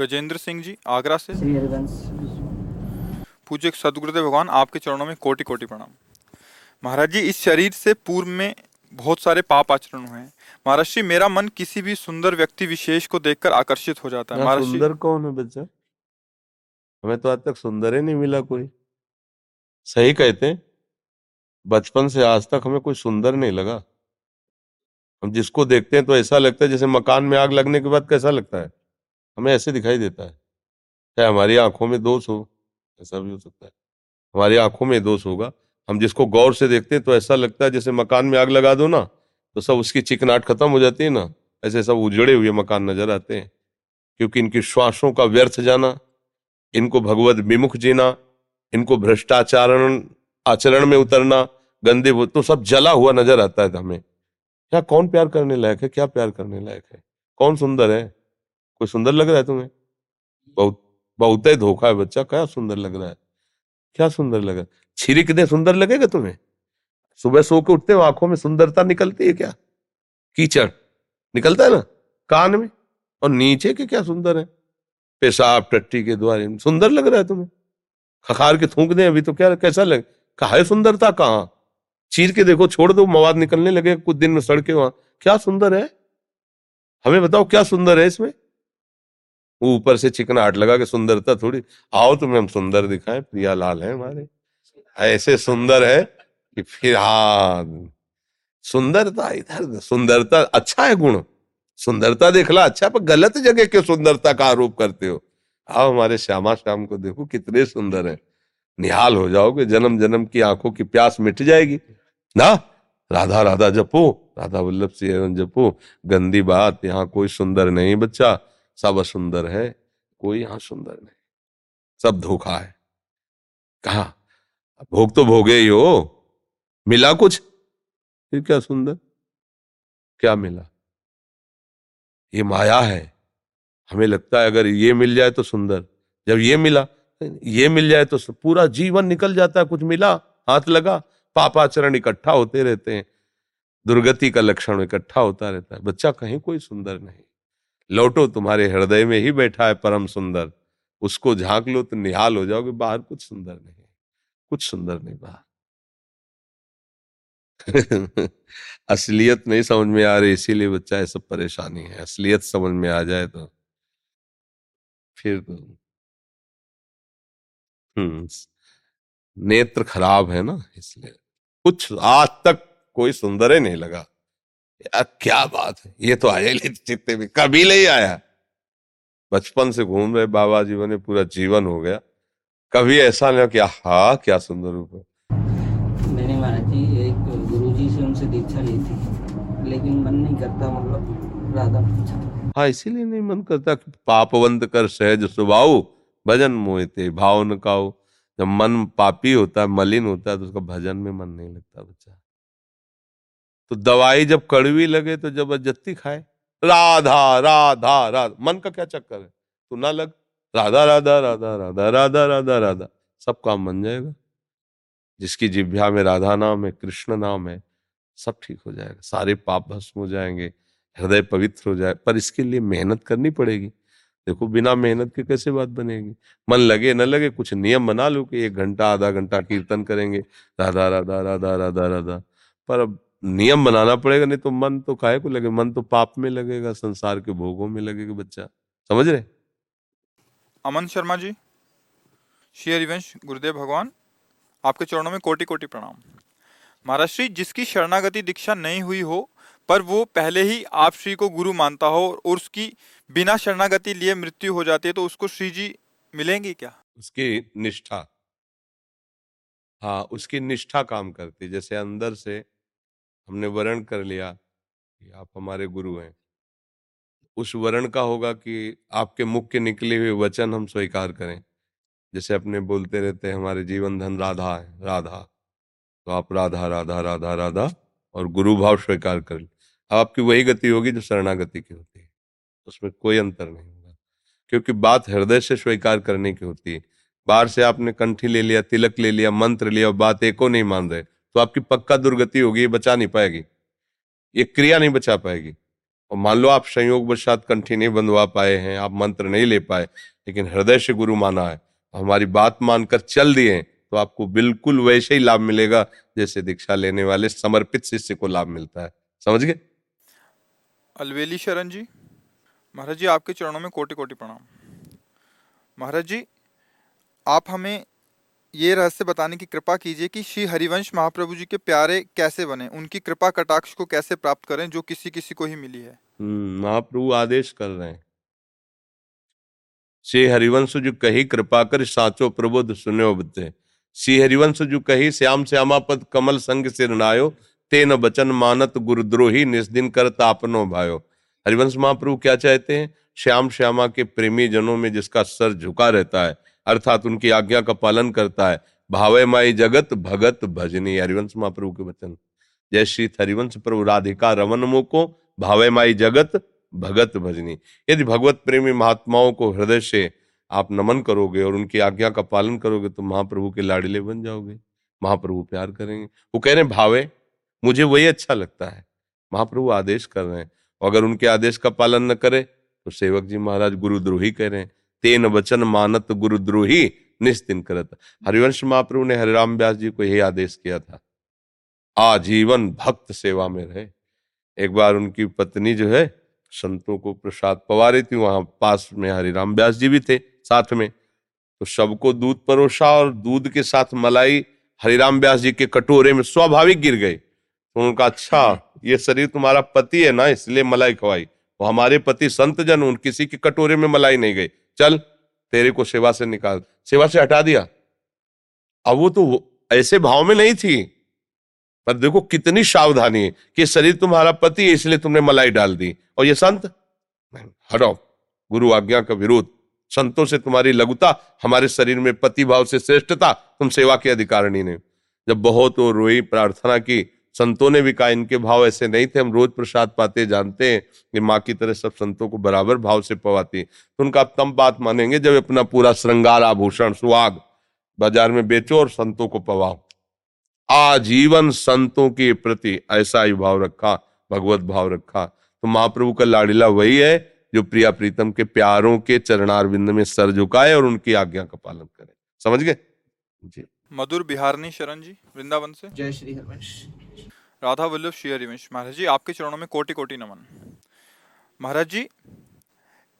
गजेंद्र सिंह जी आगरा से। पूज्य सदगुरुदेव भगवान आपके चरणों में कोटि कोटि प्रणाम। महाराज जी इस शरीर से पूर्व में बहुत सारे पाप आचरण हुए हैं। महाराज जी मेरा मन किसी भी सुंदर व्यक्ति विशेष को देखकर आकर्षित हो जाता है। महाराज सुंदर कौन है बच्चा? हमें तो आज तक सुंदर ही नहीं मिला कोई। सही कहते हैं। बचपन से आज तक हमें कोई सुंदर नहीं लगा। हम जिसको देखते हैं तो ऐसा लगता है जैसे मकान में आग लगने के बाद कैसा लगता है? हमें ऐसे दिखाई देता है। चाहे हमारी आँखों में दोष हो, ऐसा भी हो सकता है। हमारी आँखों में दोष होगा। हम जिसको गौर से देखते हैं तो ऐसा लगता है जैसे मकान में आग लगा दो ना तो सब उसकी चिकनाट खत्म हो जाती है ना। ऐसे सब उजड़े हुए मकान नज़र आते हैं। क्योंकि इनकी श्वासों का व्यर्थ जाना, इनको भगवत विमुख जीना, इनको भ्रष्टाचारण आचरण में उतरना, गंदे वो तो सब जला हुआ नज़र आता है हमें। क्या कौन प्यार करने लायक है? क्या प्यार करने लायक है? कौन सुंदर है? कोई सुंदर लग रहा है तुम्हें? बहुत बहुत ही धोखा है बच्चा, क्या सुंदर लग रहा है? क्या सुंदर लग रहा है? छिरी कितने सुंदर लगेगा तुम्हें? सुबह सो के उठते हो, आँखों में सुंदरता निकलती है क्या? कीचड़ निकलता है ना, कान में? और नीचे के क्या सुंदर है? पेशाब, टट्टी के द्वारे, सुंदर लग रहा है तुम्हें? खखार के थूक दे, अभी तो क्या, कैसा लगे, कहा है सुंदरता, कहाँ? चीर के देखो, छोड़ दो, मवाद निकलने लगे कुछ दिन में सड़के वहाँ। क्या सुंदर है? हमें बताओ, क्या सुंदर है इसमें? ऊपर से चिकनाहट लगा के सुंदरता थोड़ी, आओ तुम्हें हम सुंदर दिखाएँ, प्रिया लाल है हमारे। ऐसे सुंदर है कि फिर हाँ सुंदरता इधर, सुंदरता अच्छा है गुण। सुंदरता देखला अच्छा पर गलत जगह क्यों सुंदरता का आरोप करते हो? आओ हमारे श्यामा श्याम को देखो, कितने सुंदर है। निहाल हो जाओगे जन्म जन्म की आँखों की प्यास मिट जाएगी। ना? राधा राधा जपो, राधा वल्लभ सिंह जपो, गंदी बात, यहाँ कोई सुंदर नहीं बच्चा। सब सुंदर है, कोई यहाँ सुंदर नहीं। सब धोखा है। कहा? भोग तो भोगे ही हो। मिला कुछ? फिर क्या सुंदर? क्या मिला? ये माया है। हमें लगता है अगर ये मिल जाए तो सुंदर। जब ये मिला, ये मिल जाए तो पूरा जीवन निकल जाता है। कुछ मिला, हाथ लगा, पापाचरण इकट्ठा होते रहते हैं। दुर्गति का लक्षण इकट्ठा होता रहता है। बच्चा कहीं कोई सुंदर नहीं। लौटो, तुम्हारे हृदय में ही बैठा है परम सुंदर। उसको झाँक लो तो निहाल हो जाओगे, बाहर कुछ सुंदर नहीं कुछ सुंदर नहीं बाहर। असलियत नहीं समझ में आ रही, इसीलिए बच्चा ये सब परेशानी है। असलियत समझ में आ जाए तो फिर तो हम्म नेत्र खराब है ना, इसलिए कुछ आज तक कोई सुंदर ही नहीं लगा। क्या बात है? ये तो आया ही चित्ते में कभी नहीं आया। बचपन से घूम रहे बाबा जी बने पूरा जीवन हो गया। कभी ऐसा नहीं कि हा क्या सुंदर रूप है। मैंने महाराज जी एक गुरु जी से उनसे दीक्षा ली थी लेकिन मन नहीं करता मतलब राधा हाँ इसीलिए नहीं मन करता कि पापवंत कर सहज स्वभाव भजन मोहते भाव न काओ। जब मन पापी होता है मलिन होता है तो उसका भजन में मन नहीं लगता बच्चा। तो दवाई जब कड़वी लगे तो ज़बरदस्ती खाए। राधा राधा राधा। मन का क्या चक्कर है? तू ना लग। राधा राधा राधा राधा राधा राधा राधा। सब काम बन जाएगा। जिसकी जिभ्या में राधा नाम है, कृष्ण नाम है, सब ठीक हो जाएगा। सारे पाप भस्म हो जाएँगे, हृदय पवित्र हो जाए। पर इसके लिए मेहनत करनी पड़ेगी। देखो, बिना मेहनत के कैसे बात बनेगी? मन लगे, न लगे, कुछ नियम बना लो कि एक घंटा, आधा घंटा कीर्तन करेंगे। राधा राधा राधा राधा राधा। पर अब नियम बनाना पड़ेगा नहीं तो मन तो काहे को लगे मन तो पाप में लगेगा संसार के भोगों में लगेगा बच्चा। समझ रहे? अमन शर्मा जी श्री हरिवंश गुरुदेव भगवान आपके चरणों में कोटि कोटि प्रणाम। महाराज श्री जिसकी शरणागति दीक्षा नहीं हुई हो पर वो पहले ही आप श्री को गुरु मानता हो और उसकी बिना शरणागति लिए मृत्यु हो जाती है तो उसको श्री जी मिलेंगी क्या? उसकी निष्ठा। हाँ उसकी निष्ठा काम करती जैसे अंदर से हमने वर्ण कर लिया कि आप हमारे गुरु हैं। उस वर्ण का होगा कि आपके मुख के निकले हुए वचन हम स्वीकार करें। जैसे अपने बोलते रहते हैं, हमारे जीवन धन राधा है, राधा। तो आप राधा राधा राधा राधा और गुरु भाव स्वीकार कर आपकी वही गति होगी जो शरणागति की होती है। उसमें कोई अंतर नहीं होगा। क्योंकि बात हृदय से स्वीकार करने की होती है। बाहर से आपने कंठी ले लिया, तिलक ले लिया, मंत्र लिया और बात एको नहीं मान रहे। तो आपकी पक्का दुर्गति होगी बचा नहीं पाएगी। ये क्रिया नहीं बचा पाएगी। और मान लो आप संयोग वशात कंठी नहीं बंधवा पाए हैं, आप मंत्र नहीं ले पाए, लेकिन हृदय से गुरु माना है, हमारी बात मानकर चल दिए तो आपको बिल्कुल वैसे ही लाभ मिलेगा, जैसे दीक्षा लेने वाले समर्पित शिष्य को लाभ मिलता है। समझ गए? अलवेली शरण जी, महाराज जी, आपके चरणों में कोटि कोटि प्रणाम। महाराज जी, आप हमें ये रहस्य बताने की कृपा कीजिए कि श्री हरिवंश महाप्रभु जी के प्यारे कैसे बने? उनकी कृपा कटाक्ष को कैसे प्राप्त करें जो किसी किसी को ही मिली है? हम्म, महाप्रभु आदेश कर रहे हैं। श्री हरिवंश जो कही कृपा कर साचो प्रबोध सुनो बच्चे श्री हरिवंश जो कही श्याम श्यामा पद कमल संग से नायो तेन बचन मानत गुरुद्रोही निस्दिन कर तापनो भायो। हरिवंश महाप्रभु क्या चाहते हैं? श्याम श्यामा के प्रेमी जनों में जिसका सर झुका रहता है अर्थात उनकी आज्ञा का पालन करता है। भावे माई जगत, भगत भजनी। हरिवंश महाप्रभु के वचन। जय श्री हरिवंश प्रभु। राधिका रमन मुको। भावे माई जगत, भगत भजनी। यदि भगवत प्रेमी महात्माओं को हृदय से आप नमन करोगे और उनकी आज्ञा का पालन करोगे तो महाप्रभु के लाडिले बन जाओगे। महाप्रभु प्यार करेंगे। वो कह रहे भावे, मुझे वही अच्छा लगता है। महाप्रभु आदेश कर रहे हैं। अगर उनके आदेश का पालन न करे तो सेवक जी महाराज गुरुद्रोही कह रहे हैं। तेन वचन मानत गुरुद्रोही निस्तिन करत। हरिवंश महाप्रभु ने हरिराम व्यास जी को यही आदेश किया था, आजीवन भक्त सेवा में रहे। एक बार उनकी पत्नी जो है, संतों को प्रसाद पवा रही थी, वहाँ पास में हरिराम व्यास जी भी थे साथ में। तो सबको दूध परोसा और दूध के साथ मलाई हरिराम व्यास जी के कटोरे में स्वाभाविक गिर गए तो उनका अच्छा ये शरीर तुम्हारा पति है ना, इसलिए मलाई खवाई। वो हमारे पति संत जन उन किसी के कटोरे में मलाई नहीं गई। चल, तेरे को सेवा से निकाल, सेवा से हटा दिया। अब वो तो ऐसे भाव में नहीं थी। पर देखो कितनी सावधानी है कि शरीर तुम्हारा पति है, इसलिए तुमने मलाई डाल दी। और ये संत? हटाओ। गुरु आज्ञा का विरोध। संतों से तुम्हारी लघुता, हमारे शरीर में पति भाव से श्रेष्ठता, तुम सेवा के अधिकारिणी ने। जब बहुत रोई, प्रार्थना की संतों ने भी कहा इनके भाव ऐसे नहीं थे हम रोज प्रसाद पाते जानते हैं कि माँ की तरह सब संतों को बराबर भाव से पवाती तो उनका आप तम बात मानेंगे जब अपना पूरा श्रृंगार आभूषण सुहाग बाज़ार में बेचो और संतों को पवाओ। आजीवन संतों के प्रति ऐसा ही भाव रखा भगवत भाव रखा। तो महाप्रभु का लाड़ीला वही है जो प्रिया प्रीतम के प्यारों के चरणार बिंद में सर झुकाए और उनकी आज्ञा का पालन करे। समझ गए? जी। मधुर बिहारनी शरण जी वृंदावन से। जय श्री हरिवंश। राधा वल्लभ श्री हरिवंश महाराज जी, आपके चरणों में कोटि कोटि नमन। महाराज जी,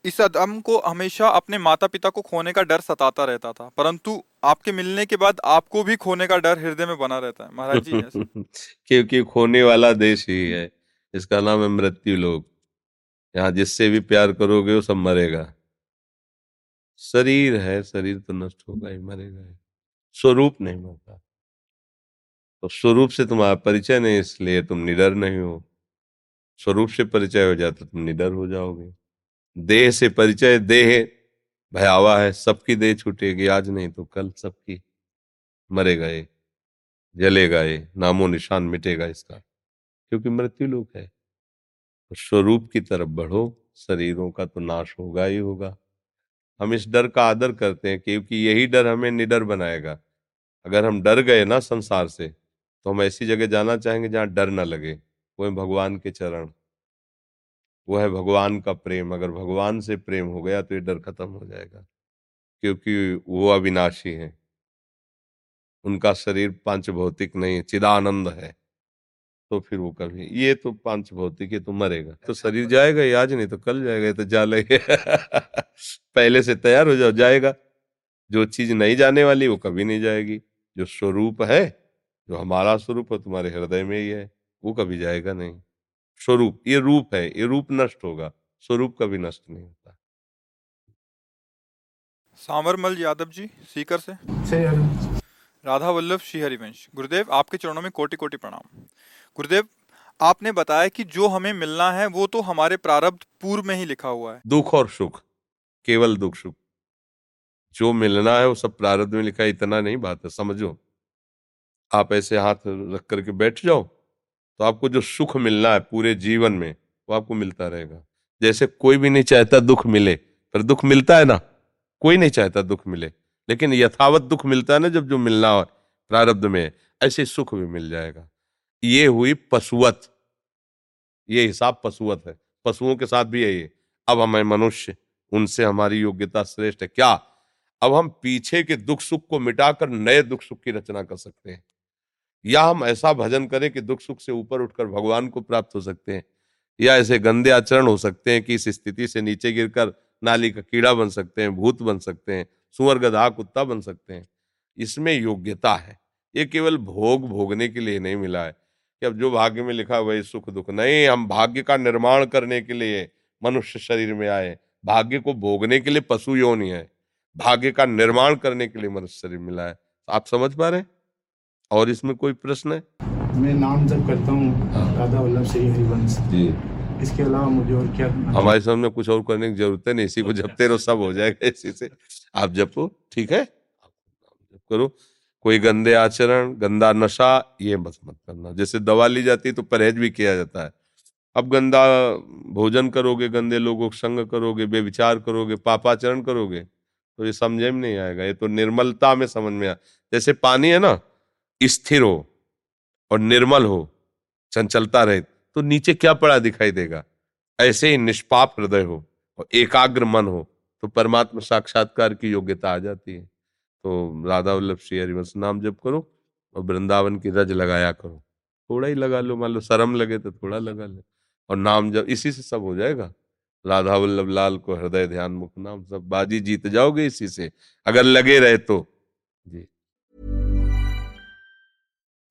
इस अदम को हमेशा अपने माता पिता को खोने का डर सताता रहता था, परंतु आपके मिलने के बाद आपको भी खोने का डर हृदय में बना रहता है। महाराज जी क्योंकि खोने वाला देश ही है, इसका नाम है मृत्यु लोग यहाँ जिससे भी प्यार करोगे, वो सब मरेगा। शरीर है, शरीर तो नष्ट होगा ही, मरेगा स्वरूप नहीं मरता। तो स्वरूप से तुम्हारा परिचय नहीं, इसलिए तुम निडर नहीं हो। स्वरूप से परिचय हो जाता, तुम निडर हो जाओगे। देह से परिचय, देह भयावा है, सबकी देह छूटेगी। आज नहीं तो कल सबकी मरेगा ये, जलेगा ये, नामो निशान मिटेगा इसका, क्योंकि मृत्यु लोक है। तो स्वरूप की तरफ़ बढ़ो, शरीरों का तो नाश होगा ही होगा। हम इस डर का आदर करते हैं, क्योंकि यही डर हमें निडर बनाएगा। अगर हम डर गए ना संसार से तो हम ऐसी जगह जाना चाहेंगे जहाँ डर ना लगे। वो है भगवान के चरण। वो है भगवान का प्रेम। अगर भगवान से प्रेम हो गया तो ये डर खत्म हो जाएगा क्योंकि वो अविनाशी है। उनका शरीर पाँच भौतिक नहीं चिदानंद है। तो फिर वो कभी ये तो पाँच भौतिक है तो मरेगा। तो शरीर जाएगा ही आज नहीं तो कल जाएगा तो जा लगे पहले से तैयार हो जाओ जाएगा। जो चीज़ नहीं जाने वाली वो कभी नहीं जाएगी। जो स्वरूप है जो हमारा स्वरूप है तुम्हारे हृदय में ही है वो कभी जाएगा नहीं। स्वरूप ये रूप है ये रूप नष्ट होगा स्वरूप कभी नष्ट नहीं होता। सांवरमल यादव जी सीकर से। राधा वल्लभ श्री हरिवंश गुरुदेव आपके चरणों में कोटि कोटि प्रणाम। गुरुदेव आपने बताया कि जो हमें मिलना है वो तो हमारे प्रारब्ध पूर्व में ही लिखा हुआ है। दुख और सुख केवल दुख सुख जो मिलना है वो सब प्रारब्ध में लिखा है इतना नहीं बात है समझो। आप ऐसे हाथ रख करके बैठ जाओ तो आपको जो सुख मिलना है पूरे जीवन में, वो आपको मिलता रहेगा। जैसे कोई भी नहीं चाहता दुख मिले, पर दुख मिलता है ना, कोई नहीं चाहता दुख मिले। लेकिन यथावत दुख मिलता है ना, जब जो मिलना हो, प्रारब्ध में, ऐसे सुख भी मिल जाएगा। ये हुई पशुवत। ये हिसाब पशुवत है। पशुओं के साथ भी है ये। अब हमें मनुष्य, उनसे हमारी योग्यता श्रेष्ठ है। क्या? अब हम पीछे के दुख सुख को मिटाकर नए दुख सुख की रचना कर सकते हैं। या हम ऐसा भजन करें कि दुख सुख से ऊपर उठकर भगवान को प्राप्त हो सकते हैं, या ऐसे गंदे आचरण हो सकते हैं कि इस स्थिति से नीचे गिरकर नाली का कीड़ा बन सकते हैं, भूत बन सकते हैं सुअर गधा कुत्ता बन सकते हैं। इसमें योग्यता है। ये केवल भोग भोगने के लिए नहीं मिला है कि अब जो भाग्य में लिखा वही सुख दुख नहीं, हम भाग्य का निर्माण करने के लिए मनुष्य शरीर में आए। भाग्य को भोगने के लिए पशु योनि है भाग्य का निर्माण करने के लिए मनुष्य शरीर मिला है। आप समझ पा रहे और इसमें कोई प्रश्न है? मैं नाम जब करता हूँ राधा वल्लभ श्री हरिवंश। जी। इसके अलावा मुझे और क्या हमारे सामने कुछ और करने की ज़रूरत है नहीं इसी को जपते रहो सब हो जाएगा इसी से। आप जपो ठीक है? जप करो। कोई गंदे आचरण गंदा नशा ये बस मत करना। जैसे दवा ली जाती है तो परहेज भी किया जाता है। अब गंदा भोजन करोगे गंदे लोगों को संग करोगे बेविचार करोगे पापाचरण करोगे तो ये समझे में नहीं आएगा। ये तो निर्मलता में समझ में आ जैसे पानी है ना स्थिर हो और निर्मल हो, चंचलता रहे तो नीचे क्या पड़ा दिखाई देगा? ऐसे ही निष्पाप हृदय हो और एकाग्र मन हो तो परमात्मा साक्षात्कार की योग्यता आ जाती है। तो राधा वल्लभ श्री हरिवंश, नाम जप करो और वृंदावन की रज लगाया करो। थोड़ा ही लगा लो, मान लो शर्म लगे तो थोड़ा लगा लो। और नाम जब इसी से सब हो जाएगा? राधा वल्लभ लाल को हृदय ध्यान मुख नाम सब बाजी जीत जाओगे इसी से। अगर लगे रहे तो। जी।